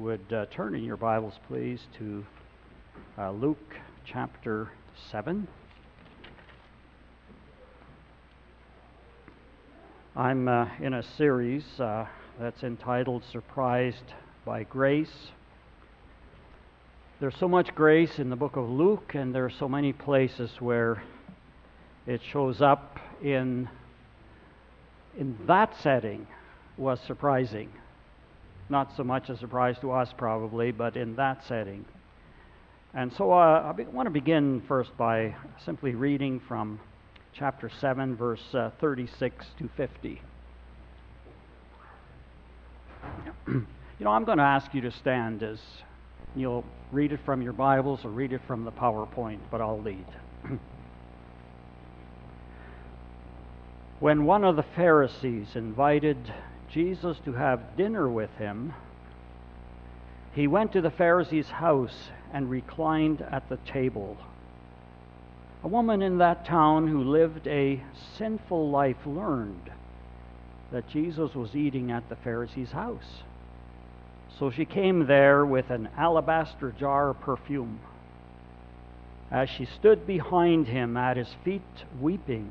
would uh, turn in your Bibles, please, to uh, Luke chapter 7. I'm uh, in a series uh, that's entitled Surprised by Grace. There's so much grace in the book of Luke, and there are so many places where it shows up in, in that setting was surprising. Not so much a surprise to us, probably, but in that setting. And so uh, I want to begin first by simply reading from chapter 7, verse uh, 36 to 50. you know, I'm going to ask you to stand as you'll read it from your Bibles or read it from the PowerPoint, but I'll lead. when one of the Pharisees invited Jesus to have dinner with him, he went to the Pharisee's house and reclined at the table. A woman in that town who lived a sinful life learned that Jesus was eating at the Pharisee's house. So she came there with an alabaster jar of perfume. As she stood behind him at his feet weeping,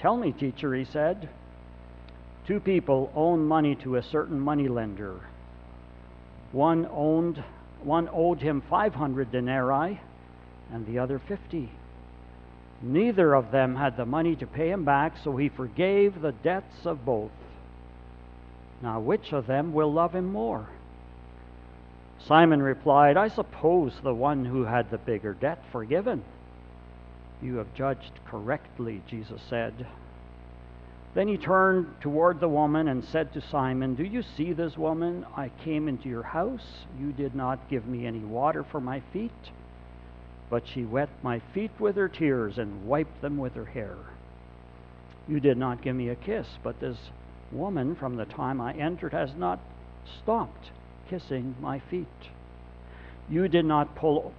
Tell me, teacher, he said. Two people owned money to a certain moneylender. One owned one owed him 500 denarii and the other 50. Neither of them had the money to pay him back, so he forgave the debts of both. Now, which of them will love him more? Simon replied, I suppose the one who had the bigger debt forgiven. You have judged correctly, Jesus said. Then he turned toward the woman and said to Simon, Do you see this woman? I came into your house. You did not give me any water for my feet, but she wet my feet with her tears and wiped them with her hair. You did not give me a kiss, but this woman, from the time I entered, has not stopped kissing my feet. You did not pull,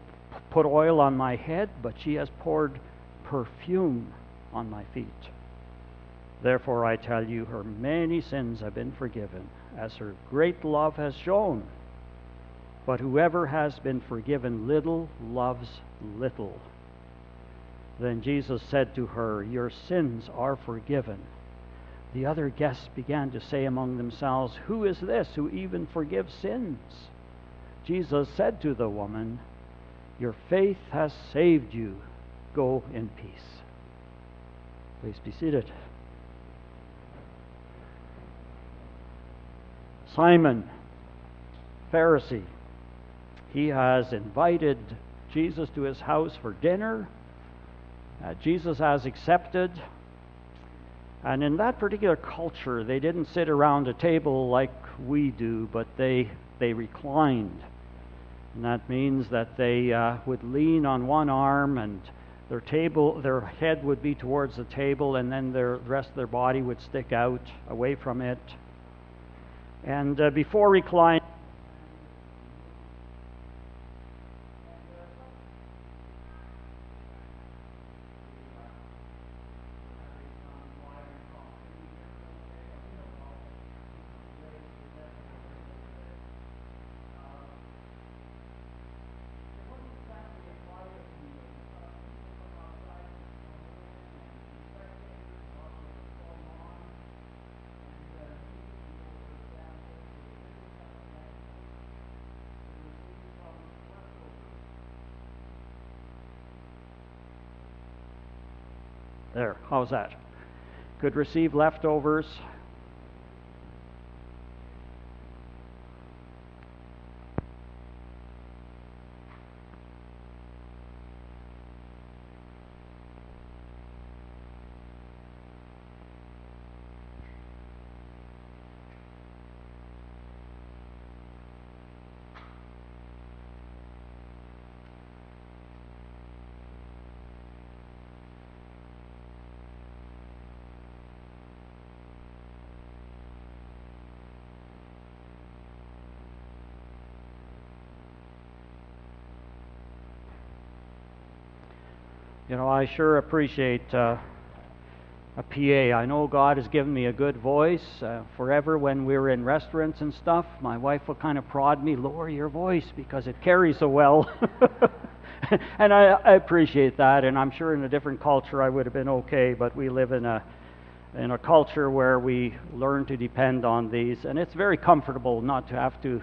put oil on my head, but she has poured perfume on my feet. Therefore, I tell you, her many sins have been forgiven, as her great love has shown. But whoever has been forgiven little loves little. Then Jesus said to her, Your sins are forgiven. The other guests began to say among themselves, Who is this who even forgives sins? Jesus said to the woman, Your faith has saved you. Go in peace. Please be seated. Simon, Pharisee, he has invited Jesus to his house for dinner. Uh, Jesus has accepted. And in that particular culture, they didn't sit around a table like we do, but they, they reclined. And that means that they uh, would lean on one arm and their table their head would be towards the table and then their, the rest of their body would stick out away from it. And uh, before reclining, There, how's that? Could receive leftovers. You know, I sure appreciate uh, a PA. I know God has given me a good voice. Uh, forever, when we were in restaurants and stuff, my wife would kind of prod me, lower your voice because it carries so well. and I, I appreciate that. And I'm sure in a different culture I would have been okay, but we live in a in a culture where we learn to depend on these, and it's very comfortable not to have to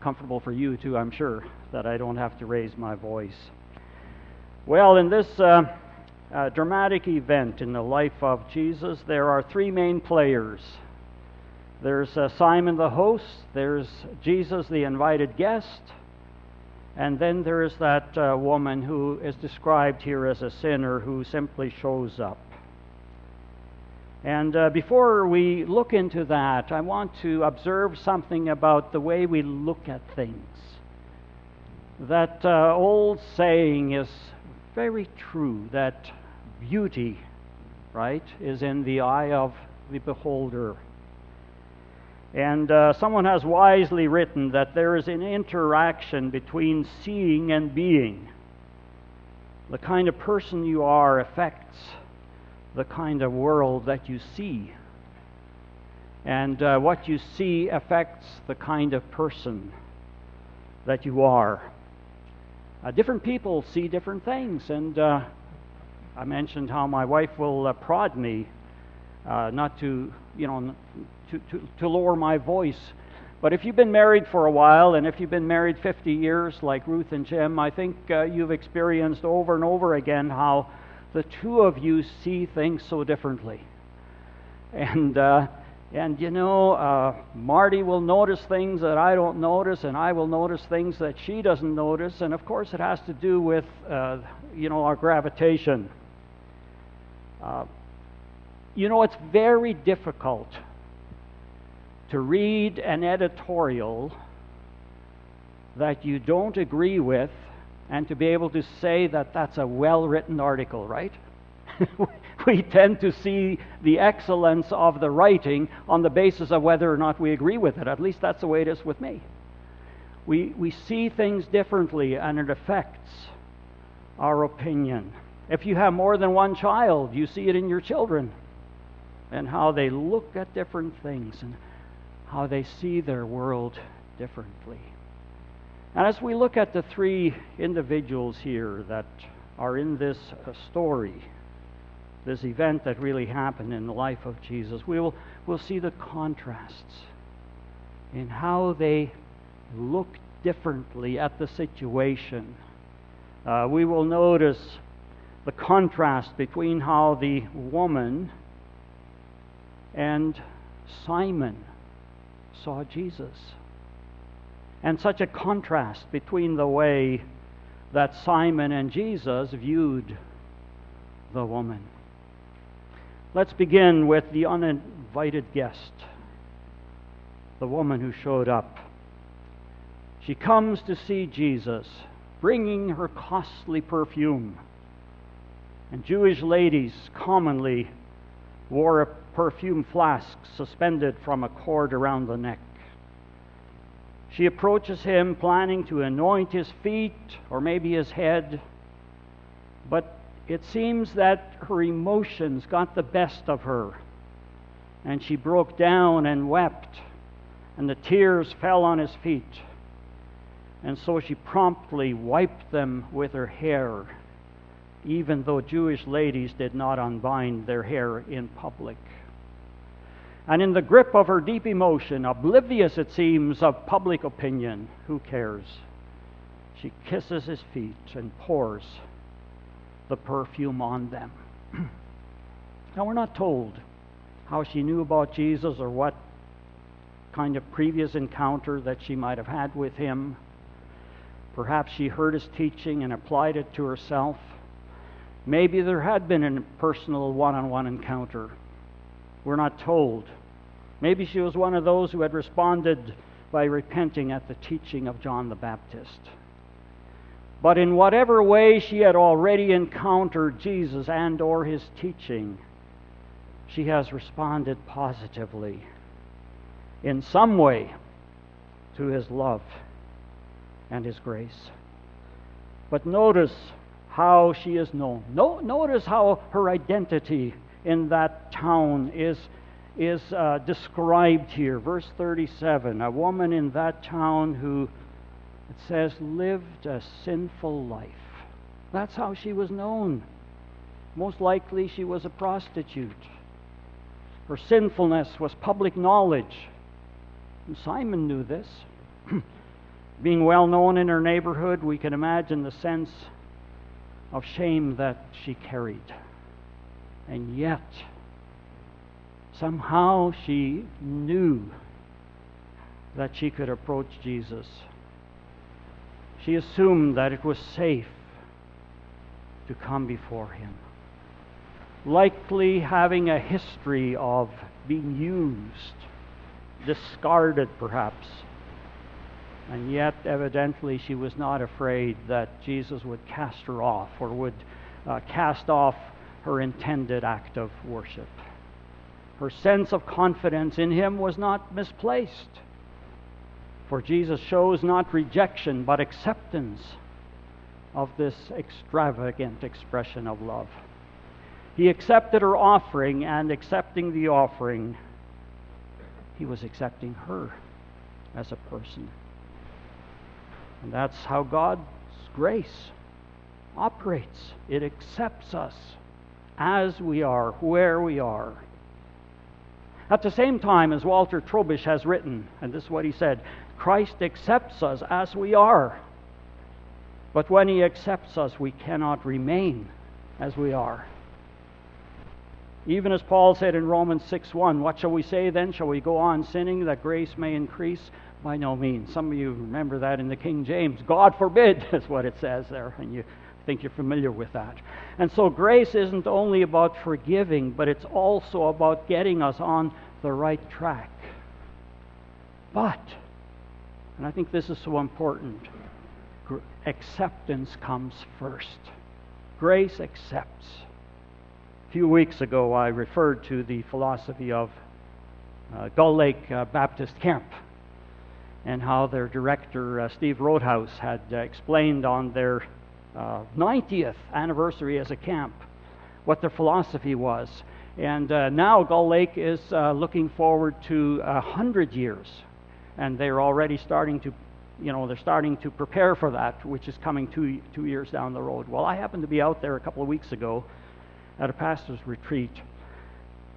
comfortable for you too, I'm sure, that I don't have to raise my voice. Well, in this uh, uh, dramatic event in the life of Jesus, there are three main players. There's uh, Simon the host, there's Jesus the invited guest, and then there's that uh, woman who is described here as a sinner who simply shows up. And uh, before we look into that, I want to observe something about the way we look at things. That uh, old saying is very true that beauty, right, is in the eye of the beholder. And uh, someone has wisely written that there is an interaction between seeing and being. The kind of person you are affects the kind of world that you see. And uh, what you see affects the kind of person that you are. Uh, different people see different things, and uh, I mentioned how my wife will uh, prod me uh, not to, you know, to, to, to lower my voice. But if you've been married for a while, and if you've been married 50 years like Ruth and Jim, I think uh, you've experienced over and over again how the two of you see things so differently. And uh, and you know, uh, Marty will notice things that I don't notice, and I will notice things that she doesn't notice. And of course, it has to do with, uh, you know, our gravitation. Uh, you know, it's very difficult to read an editorial that you don't agree with and to be able to say that that's a well written article, right? we tend to see the excellence of the writing on the basis of whether or not we agree with it. At least that's the way it is with me. We, we see things differently, and it affects our opinion. If you have more than one child, you see it in your children and how they look at different things and how they see their world differently. And as we look at the three individuals here that are in this story, this event that really happened in the life of Jesus, we will we'll see the contrasts in how they look differently at the situation. Uh, we will notice the contrast between how the woman and Simon saw Jesus. And such a contrast between the way that Simon and Jesus viewed the woman. Let's begin with the uninvited guest, the woman who showed up. She comes to see Jesus, bringing her costly perfume. And Jewish ladies commonly wore a perfume flask suspended from a cord around the neck. She approaches him, planning to anoint his feet or maybe his head, but it seems that her emotions got the best of her, and she broke down and wept, and the tears fell on his feet. And so she promptly wiped them with her hair, even though Jewish ladies did not unbind their hair in public. And in the grip of her deep emotion, oblivious, it seems, of public opinion, who cares? She kisses his feet and pours the perfume on them. now, we're not told how she knew about Jesus or what kind of previous encounter that she might have had with him. Perhaps she heard his teaching and applied it to herself. Maybe there had been a personal one on one encounter. We're not told. Maybe she was one of those who had responded by repenting at the teaching of John the Baptist. But in whatever way she had already encountered Jesus and or his teaching, she has responded positively in some way to his love and his grace. But notice how she is known. No, notice how her identity in that town is, is uh, described here. Verse 37 A woman in that town who, it says, lived a sinful life. That's how she was known. Most likely, she was a prostitute. Her sinfulness was public knowledge. And Simon knew this. Being well known in her neighborhood, we can imagine the sense of shame that she carried. And yet, somehow she knew that she could approach Jesus. She assumed that it was safe to come before him. Likely having a history of being used, discarded perhaps. And yet, evidently, she was not afraid that Jesus would cast her off or would uh, cast off her intended act of worship. Her sense of confidence in him was not misplaced. For Jesus shows not rejection, but acceptance of this extravagant expression of love. He accepted her offering, and accepting the offering, he was accepting her as a person. And that's how God's grace operates. It accepts us as we are, where we are. At the same time, as Walter Trobisch has written, and this is what he said Christ accepts us as we are. But when he accepts us, we cannot remain as we are. Even as Paul said in Romans 6 1, what shall we say then? Shall we go on sinning that grace may increase? By no means. Some of you remember that in the King James. God forbid, is what it says there, and you think you're familiar with that. And so grace isn't only about forgiving, but it's also about getting us on the right track. But, and I think this is so important, acceptance comes first. Grace accepts. A few weeks ago, I referred to the philosophy of uh, Gull Lake uh, Baptist Camp and how their director, uh, Steve Roadhouse, had uh, explained on their 90th uh, anniversary as a camp what their philosophy was. And uh, now Gull Lake is looking forward to 100 years, and they're already starting to you know, they're starting to prepare for that, which is coming two, two years down the road. Well, I happened to be out there a couple of weeks ago at a pastor's retreat.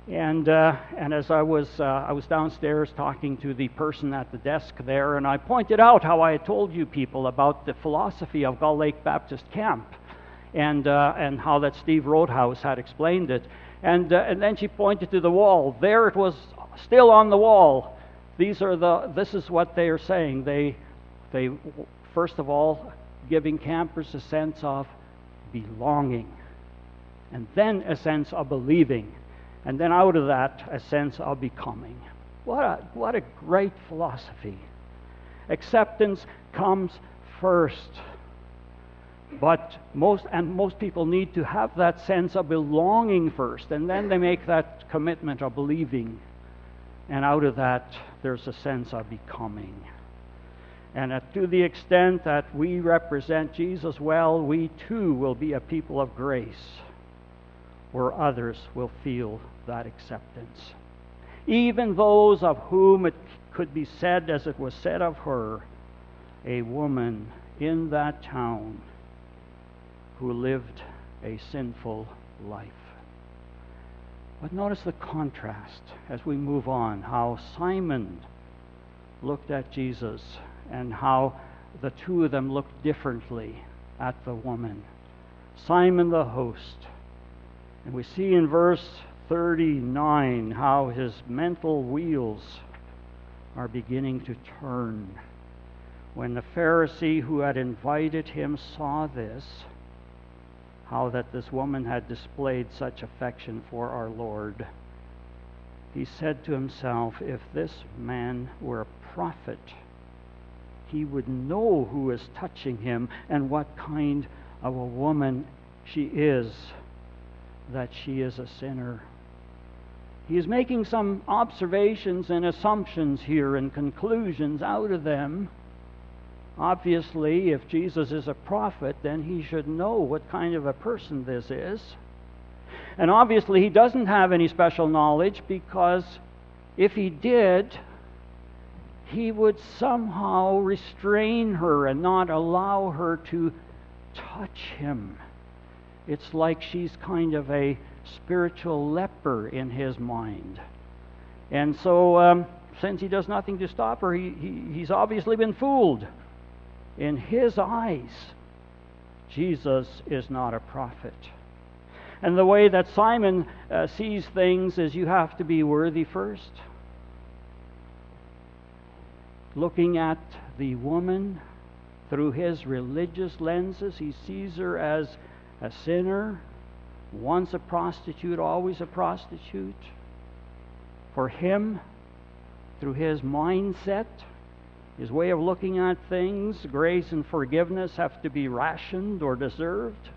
And, uh, and as I was, uh, I was downstairs talking to the person at the desk there, and I pointed out how I had told you people about the philosophy of Gull Lake Baptist Camp and, uh, and how that Steve Roadhouse had explained it. And, uh, and then she pointed to the wall. There it was still on the wall. These are the, this is what they are saying. They, they, first of all, giving campers a sense of belonging and then a sense of believing, and then out of that, a sense of becoming. What a, what a great philosophy. Acceptance comes first. But most and most people need to have that sense of belonging first, and then they make that commitment of believing. And out of that, there's a sense of becoming. And to the extent that we represent Jesus well, we too will be a people of grace where others will feel that acceptance. Even those of whom it could be said, as it was said of her, a woman in that town who lived a sinful life. But notice the contrast as we move on, how Simon looked at Jesus and how the two of them looked differently at the woman. Simon the host and we see in verse 39 how his mental wheels are beginning to turn. When the Pharisee who had invited him saw this, how that this woman had displayed such affection for our Lord, he said to himself, If this man were a prophet, he would know who is touching him and what kind of a woman she is that she is a sinner. He is making some observations and assumptions here and conclusions out of them. Obviously, if Jesus is a prophet, then he should know what kind of a person this is. And obviously, he doesn't have any special knowledge because if he did, he would somehow restrain her and not allow her to touch him. It's like she's kind of a spiritual leper in his mind. And so, um, since he does nothing to stop her, he, he, he's obviously been fooled. In his eyes, Jesus is not a prophet. And the way that Simon uh, sees things is you have to be worthy first. Looking at the woman through his religious lenses, he sees her as a sinner, once a prostitute, always a prostitute. For him, through his mindset, his way of looking at things, grace and forgiveness have to be rationed or deserved.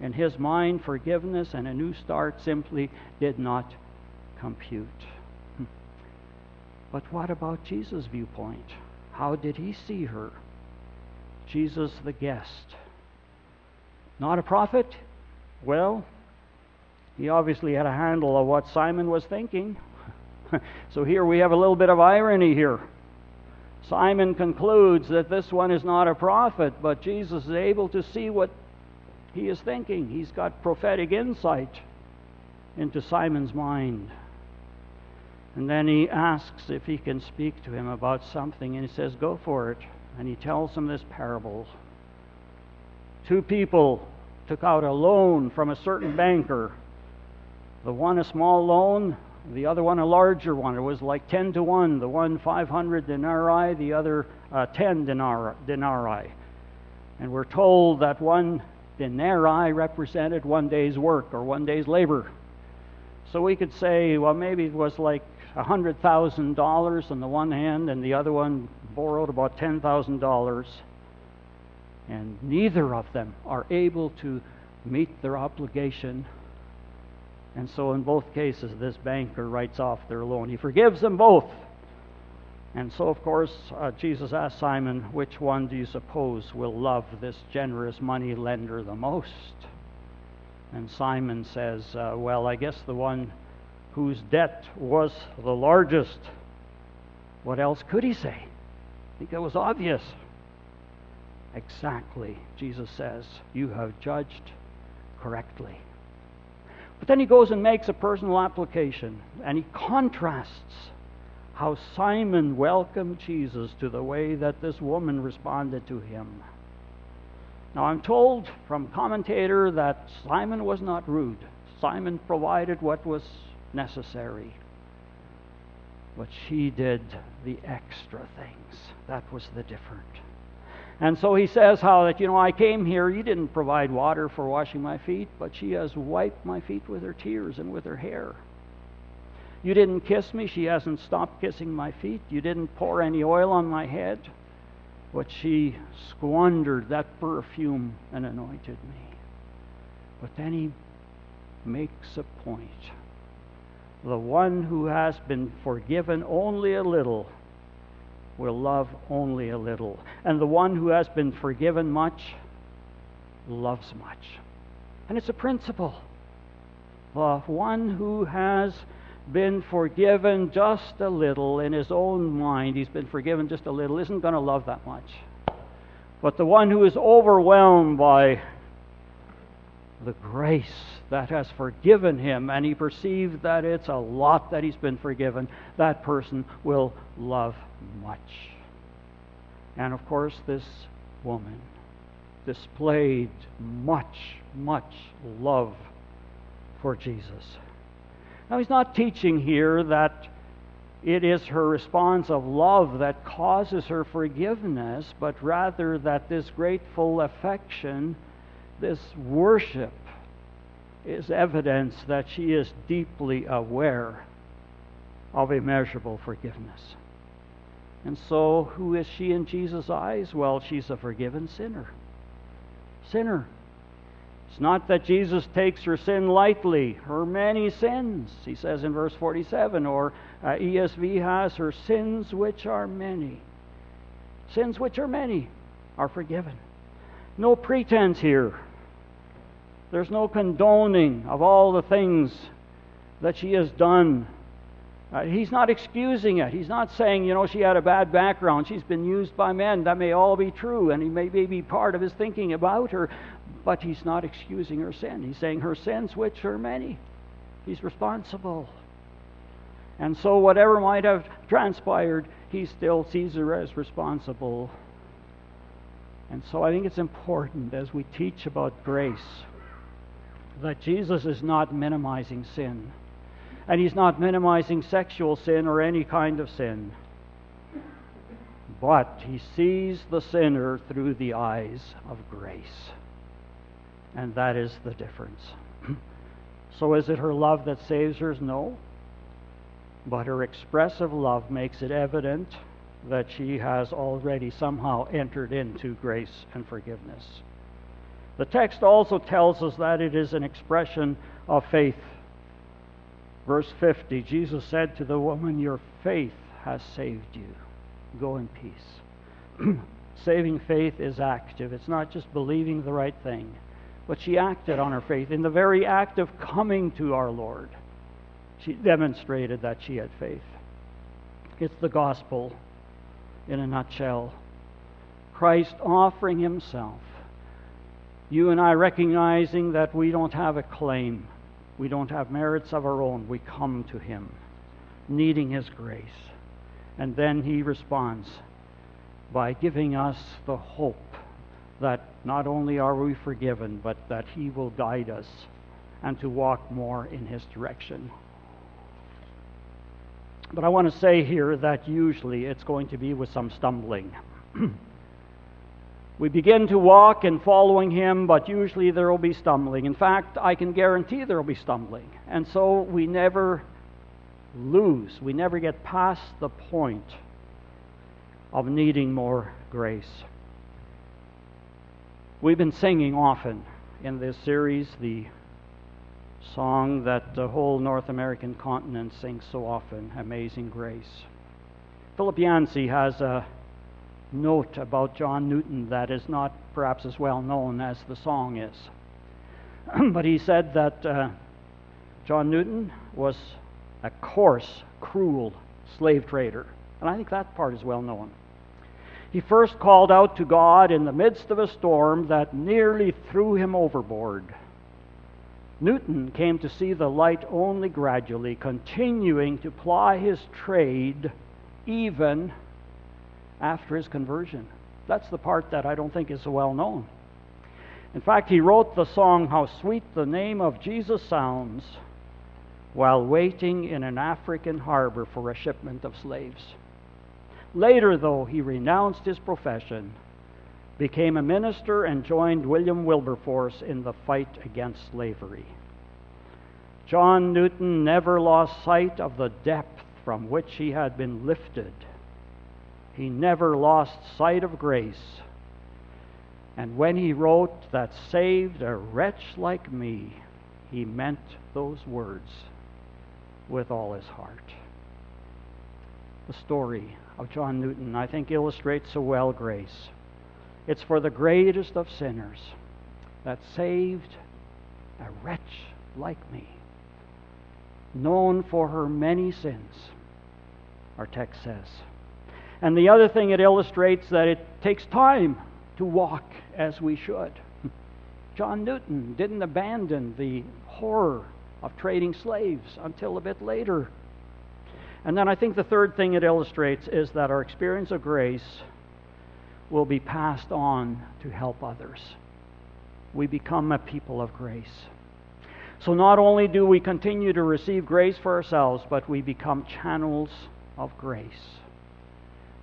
In his mind, forgiveness and a new start simply did not compute. But what about Jesus' viewpoint? How did he see her? Jesus the guest. Not a prophet? Well, he obviously had a handle of what Simon was thinking. so here we have a little bit of irony here. Simon concludes that this one is not a prophet, but Jesus is able to see what he is thinking. He's got prophetic insight into Simon's mind. And then he asks if he can speak to him about something, and he says, Go for it. And he tells him this parable. Two people took out a loan from a certain banker. The one a small loan, the other one a larger one. It was like 10 to 1. The one 500 denarii, the other uh, 10 denarii. And we're told that one denarii represented one day's work or one day's labor. So we could say, well, maybe it was like $100,000 on the one hand, and the other one borrowed about $10,000. And neither of them are able to meet their obligation and so, in both cases, this banker writes off their loan. He forgives them both. And so, of course, uh, Jesus asked Simon, Which one do you suppose will love this generous money lender the most? And Simon says, uh, Well, I guess the one whose debt was the largest. What else could he say? I think it was obvious. Exactly, Jesus says, You have judged correctly. But then he goes and makes a personal application, and he contrasts how Simon welcomed Jesus to the way that this woman responded to him. Now, I'm told from commentator that Simon was not rude. Simon provided what was necessary. But she did the extra things. That was the different. And so he says how that, you know, I came here, you didn't provide water for washing my feet, but she has wiped my feet with her tears and with her hair. You didn't kiss me, she hasn't stopped kissing my feet. You didn't pour any oil on my head, but she squandered that perfume and anointed me. But then he makes a point. The one who has been forgiven only a little will love only a little. And the one who has been forgiven much loves much. And it's a principle. The one who has been forgiven just a little in his own mind, he's been forgiven just a little, isn't going to love that much. But the one who is overwhelmed by the grace that has forgiven him and he perceives that it's a lot that he's been forgiven, that person will love much. And of course, this woman displayed much, much love for Jesus. Now, he's not teaching here that it is her response of love that causes her forgiveness, but rather that this grateful affection, this worship, is evidence that she is deeply aware of immeasurable forgiveness. And so, who is she in Jesus' eyes? Well, she's a forgiven sinner. Sinner. It's not that Jesus takes her sin lightly, her many sins, he says in verse 47, or uh, ESV has her sins which are many. Sins which are many are forgiven. No pretense here. There's no condoning of all the things that she has done. Uh, he's not excusing it. He's not saying, you know, she had a bad background. She's been used by men. That may all be true, and he may, may be part of his thinking about her, but he's not excusing her sin. He's saying her sins, which are many. He's responsible. And so, whatever might have transpired, he still sees her as responsible. And so, I think it's important as we teach about grace that Jesus is not minimizing sin. And he's not minimizing sexual sin or any kind of sin. But he sees the sinner through the eyes of grace. And that is the difference. so, is it her love that saves her? No. But her expressive love makes it evident that she has already somehow entered into grace and forgiveness. The text also tells us that it is an expression of faith. Verse 50 Jesus said to the woman, Your faith has saved you. Go in peace. Saving faith is active, it's not just believing the right thing, but she acted on her faith. In the very act of coming to our Lord, she demonstrated that she had faith. It's the gospel in a nutshell. Christ offering himself you and I recognizing that we don't have a claim, we don't have merits of our own, we come to Him, needing His grace. And then He responds by giving us the hope that not only are we forgiven, but that He will guide us and to walk more in His direction. But I want to say here that usually it's going to be with some stumbling. We begin to walk in following Him, but usually there will be stumbling. In fact, I can guarantee there will be stumbling. And so we never lose, we never get past the point of needing more grace. We've been singing often in this series the song that the whole North American continent sings so often Amazing Grace. Philip Yancey has a note about John Newton that is not perhaps as well known as the song is. but he said that uh, John Newton was a coarse, cruel slave trader. And I think that part is well known. He first called out to God in the midst of a storm that nearly threw him overboard. Newton came to see the light only gradually, continuing to ply his trade even after his conversion. That's the part that I don't think is well known. In fact, he wrote the song, How Sweet the Name of Jesus Sounds, while waiting in an African harbor for a shipment of slaves. Later, though, he renounced his profession, became a minister, and joined William Wilberforce in the fight against slavery. John Newton never lost sight of the depth from which he had been lifted he never lost sight of grace. And when he wrote that saved a wretch like me, he meant those words with all his heart. The story of John Newton, I think, illustrates so well grace. It's for the greatest of sinners that saved a wretch like me, known for her many sins, our text says. And the other thing it illustrates that it takes time to walk as we should. John Newton didn't abandon the horror of trading slaves until a bit later. And then I think the third thing it illustrates is that our experience of grace will be passed on to help others. We become a people of grace. So not only do we continue to receive grace for ourselves, but we become channels of grace.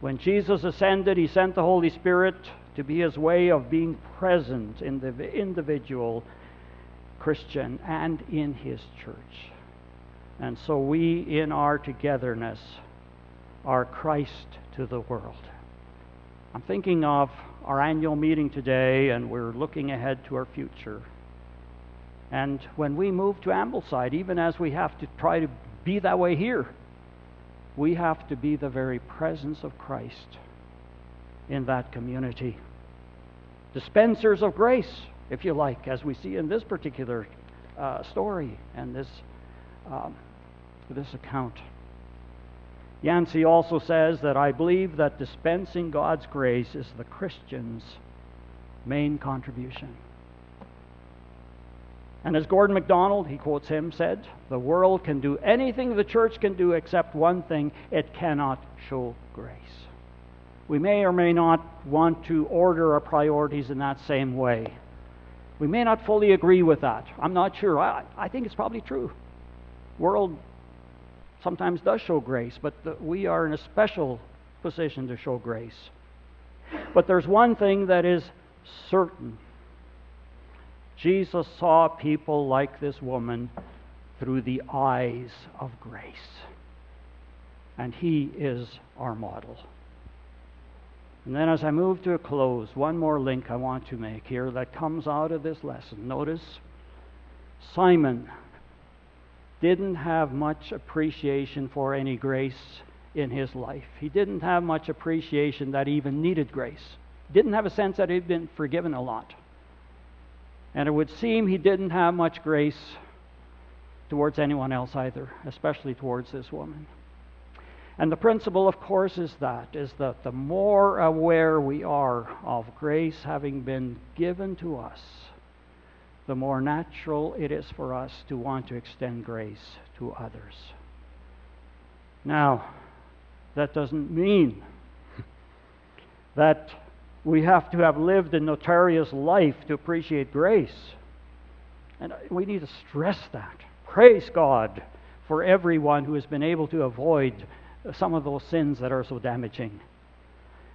When Jesus ascended, he sent the Holy Spirit to be his way of being present in the individual Christian and in his church. And so we, in our togetherness, are Christ to the world. I'm thinking of our annual meeting today, and we're looking ahead to our future. And when we move to Ambleside, even as we have to try to be that way here, we have to be the very presence of Christ in that community. Dispensers of grace, if you like, as we see in this particular uh, story and this, um, this account. Yancey also says that I believe that dispensing God's grace is the Christian's main contribution. And as Gordon MacDonald, he quotes him, said, The world can do anything the church can do except one thing it cannot show grace. We may or may not want to order our priorities in that same way. We may not fully agree with that. I'm not sure. I, I think it's probably true. World sometimes does show grace, but the, we are in a special position to show grace. But there's one thing that is certain Jesus saw people like this woman through the eyes of grace. And he is our model. And then, as I move to a close, one more link I want to make here that comes out of this lesson. Notice Simon didn't have much appreciation for any grace in his life. He didn't have much appreciation that he even needed grace. Didn't have a sense that he'd been forgiven a lot. And it would seem he didn't have much grace towards anyone else either, especially towards this woman. And the principle, of course, is that is that the more aware we are of grace having been given to us, the more natural it is for us to want to extend grace to others. Now, that doesn't mean that we have to have lived a notorious life to appreciate grace. And we need to stress that. Praise God for everyone who has been able to avoid some of those sins that are so damaging.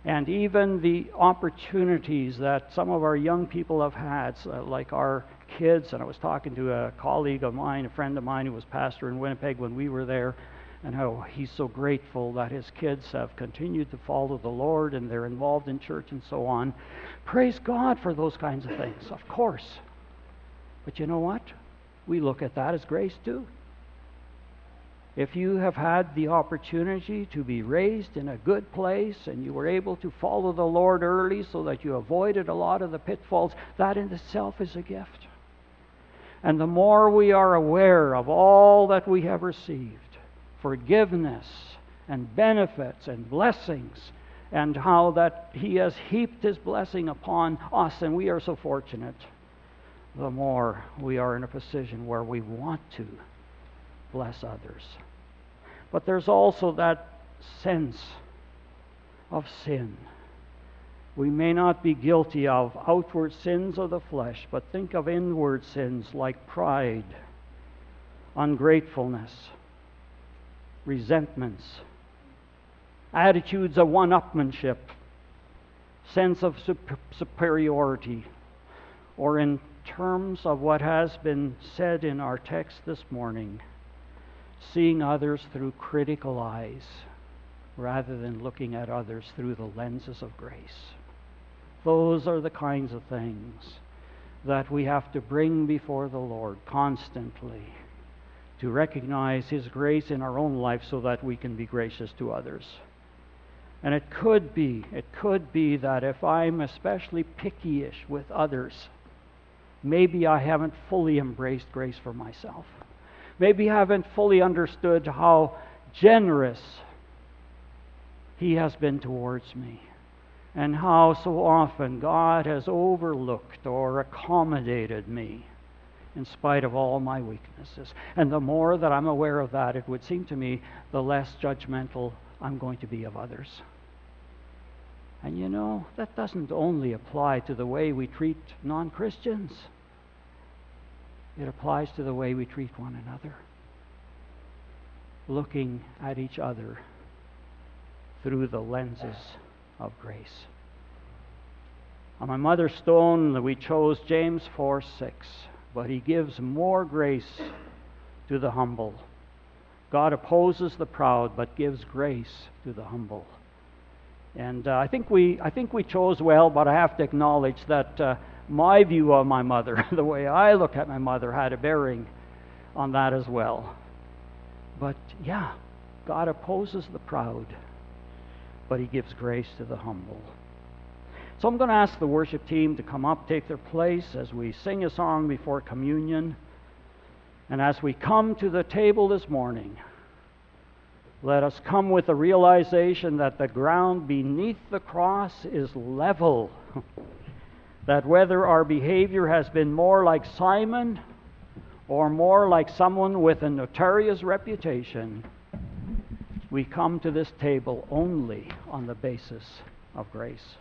And even the opportunities that some of our young people have had, uh, like our kids, and I was talking to a colleague of mine, a friend of mine who was pastor in Winnipeg when we were there, and how he's so grateful that his kids have continued to follow the Lord and they're involved in church and so on. Praise God for those kinds of things, of course. But you know what? We look at that as grace too. If you have had the opportunity to be raised in a good place and you were able to follow the Lord early so that you avoided a lot of the pitfalls, that in itself is a gift. And the more we are aware of all that we have received, forgiveness and benefits and blessings and how that he has heaped his blessing upon us and we are so fortunate. The more we are in a position where we want to bless others. But there's also that sense of sin. We may not be guilty of outward sins of the flesh but think of inward sins like pride ungratefulness resentments, attitudes of one upmanship, sense of superiority, or in terms of what has been said in our text this morning, seeing others through critical eyes rather than looking at others through the lenses of grace. Those are the kinds of things that we have to bring before the Lord constantly to recognize His grace in our own life so that we can be gracious to others. And it could be, it could be that if I'm especially pickyish with others, maybe I haven't fully embraced grace for myself. Maybe I haven't fully understood how generous He has been towards me. And how so often God has overlooked or accommodated me in spite of all my weaknesses. And the more that I'm aware of that, it would seem to me, the less judgmental I'm going to be of others. And you know, that doesn't only apply to the way we treat non Christians, it applies to the way we treat one another. Looking at each other through the lenses of grace. On my mother's stone, we chose James 4 6 but he gives more grace to the humble. God opposes the proud, but gives grace to the humble. And uh, I think we I think we chose well, but I have to acknowledge that uh, my view of my mother, the way I look at my mother, had a bearing on that as well. But yeah, God opposes the proud, but He gives grace to the humble. So I'm going to ask the worship team to come up, take their place as we sing a song before communion. And as we come to the table this morning, let us come with the realization that the ground beneath the cross is level. that whether our behavior has been more like Simon or more like someone with a notorious reputation, we come to this table only on the basis of grace.